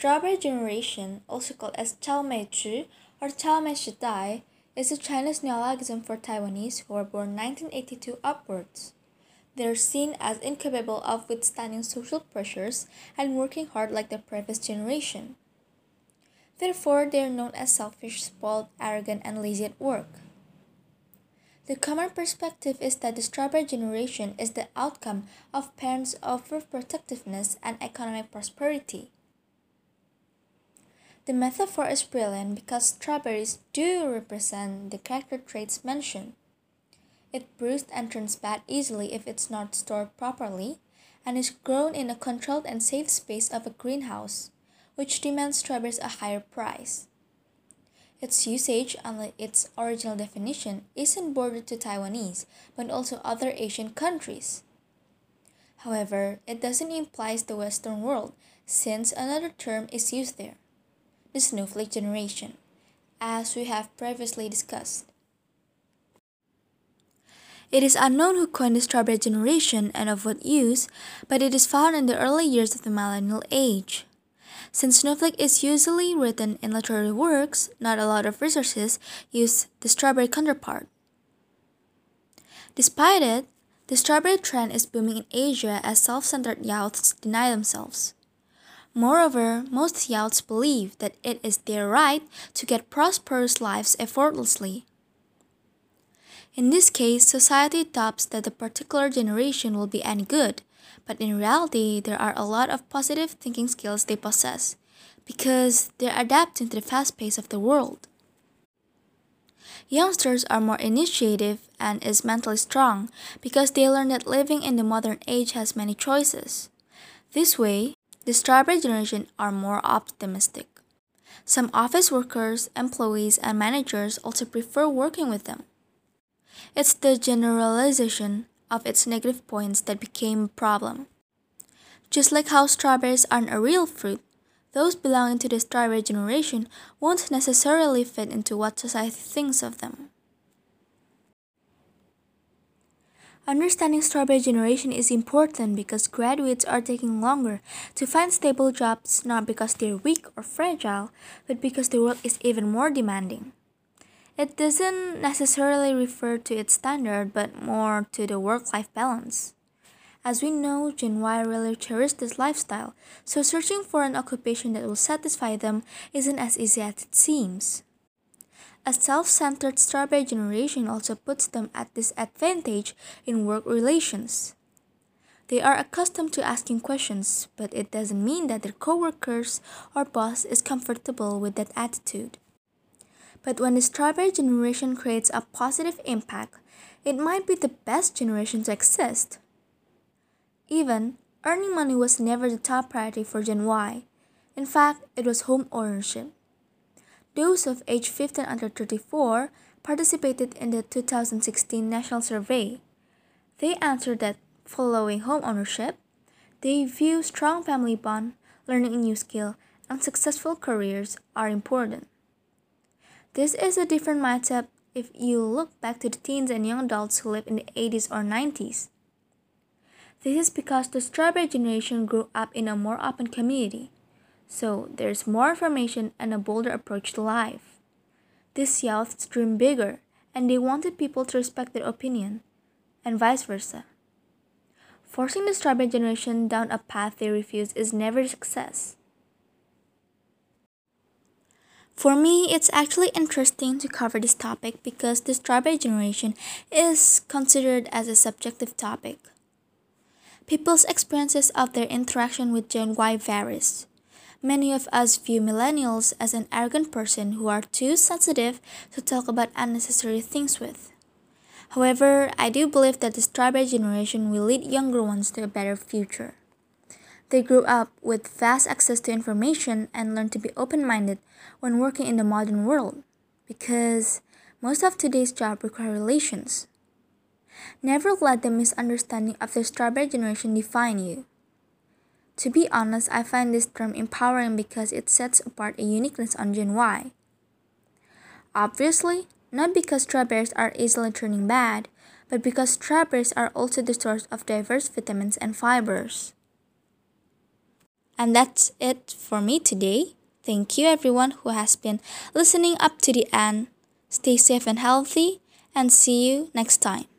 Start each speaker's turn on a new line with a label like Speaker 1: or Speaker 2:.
Speaker 1: Strawberry generation, also called as Chu or Dai, is a Chinese neologism for Taiwanese who are born 1982 upwards. They are seen as incapable of withstanding social pressures and working hard like the previous generation. Therefore, they are known as selfish, spoiled, arrogant, and lazy at work. The common perspective is that the strawberry generation is the outcome of parents' overprotectiveness and economic prosperity. The metaphor is brilliant because strawberries do represent the character traits mentioned. It bruised and turns bad easily if it's not stored properly, and is grown in a controlled and safe space of a greenhouse, which demands strawberries a higher price. Its usage, unlike its original definition, isn't bordered to Taiwanese, but also other Asian countries. However, it doesn't imply the Western world, since another term is used there the snowflake generation, as we have previously discussed. It is unknown who coined the strawberry generation and of what use, but it is found in the early years of the millennial age. Since snowflake is usually written in literary works, not a lot of resources use the strawberry counterpart. Despite it, the strawberry trend is booming in Asia as self centered youths deny themselves. Moreover, most youths believe that it is their right to get prosperous lives effortlessly. In this case, society doubts that the particular generation will be any good, but in reality, there are a lot of positive thinking skills they possess because they're adapting to the fast pace of the world. Youngsters are more initiative and is mentally strong because they learn that living in the modern age has many choices. This way, the strawberry generation are more optimistic. Some office workers, employees, and managers also prefer working with them. It's the generalization of its negative points that became a problem. Just like how strawberries aren't a real fruit, those belonging to the strawberry generation won't necessarily fit into what society thinks of them. Understanding strawberry generation is important because graduates are taking longer to find stable jobs not because they're weak or fragile, but because the world is even more demanding. It doesn't necessarily refer to its standard, but more to the work life balance. As we know, Gen Y really cherish this lifestyle, so searching for an occupation that will satisfy them isn't as easy as it seems. A self centered strawberry generation also puts them at disadvantage in work relations. They are accustomed to asking questions, but it doesn't mean that their coworkers or boss is comfortable with that attitude. But when the strawberry generation creates a positive impact, it might be the best generation to exist. Even, earning money was never the top priority for Gen Y. In fact, it was home ownership. Those of age 15 under 34 participated in the 2016 national survey. They answered that following home ownership, they view strong family bond, learning a new skill, and successful careers are important. This is a different mindset if you look back to the teens and young adults who lived in the 80s or 90s. This is because the strawberry generation grew up in a more open community. So there's more information and a bolder approach to life. These youths dream bigger and they wanted people to respect their opinion, and vice versa. Forcing the strawberry generation down a path they refuse is never a success. For me, it's actually interesting to cover this topic because the strawberry generation is considered as a subjective topic. People's experiences of their interaction with Gen Y varies. Many of us view millennials as an arrogant person who are too sensitive to talk about unnecessary things with. However, I do believe that the strawberry generation will lead younger ones to a better future. They grew up with vast access to information and learned to be open minded when working in the modern world because most of today's jobs require relations. Never let the misunderstanding of the strawberry generation define you. To be honest, I find this term empowering because it sets apart a uniqueness on Gen Y. Obviously, not because strawberries are easily turning bad, but because strawberries are also the source of diverse vitamins and fibers. And that's it for me today. Thank you, everyone who has been listening up to the end. Stay safe and healthy, and see you next time.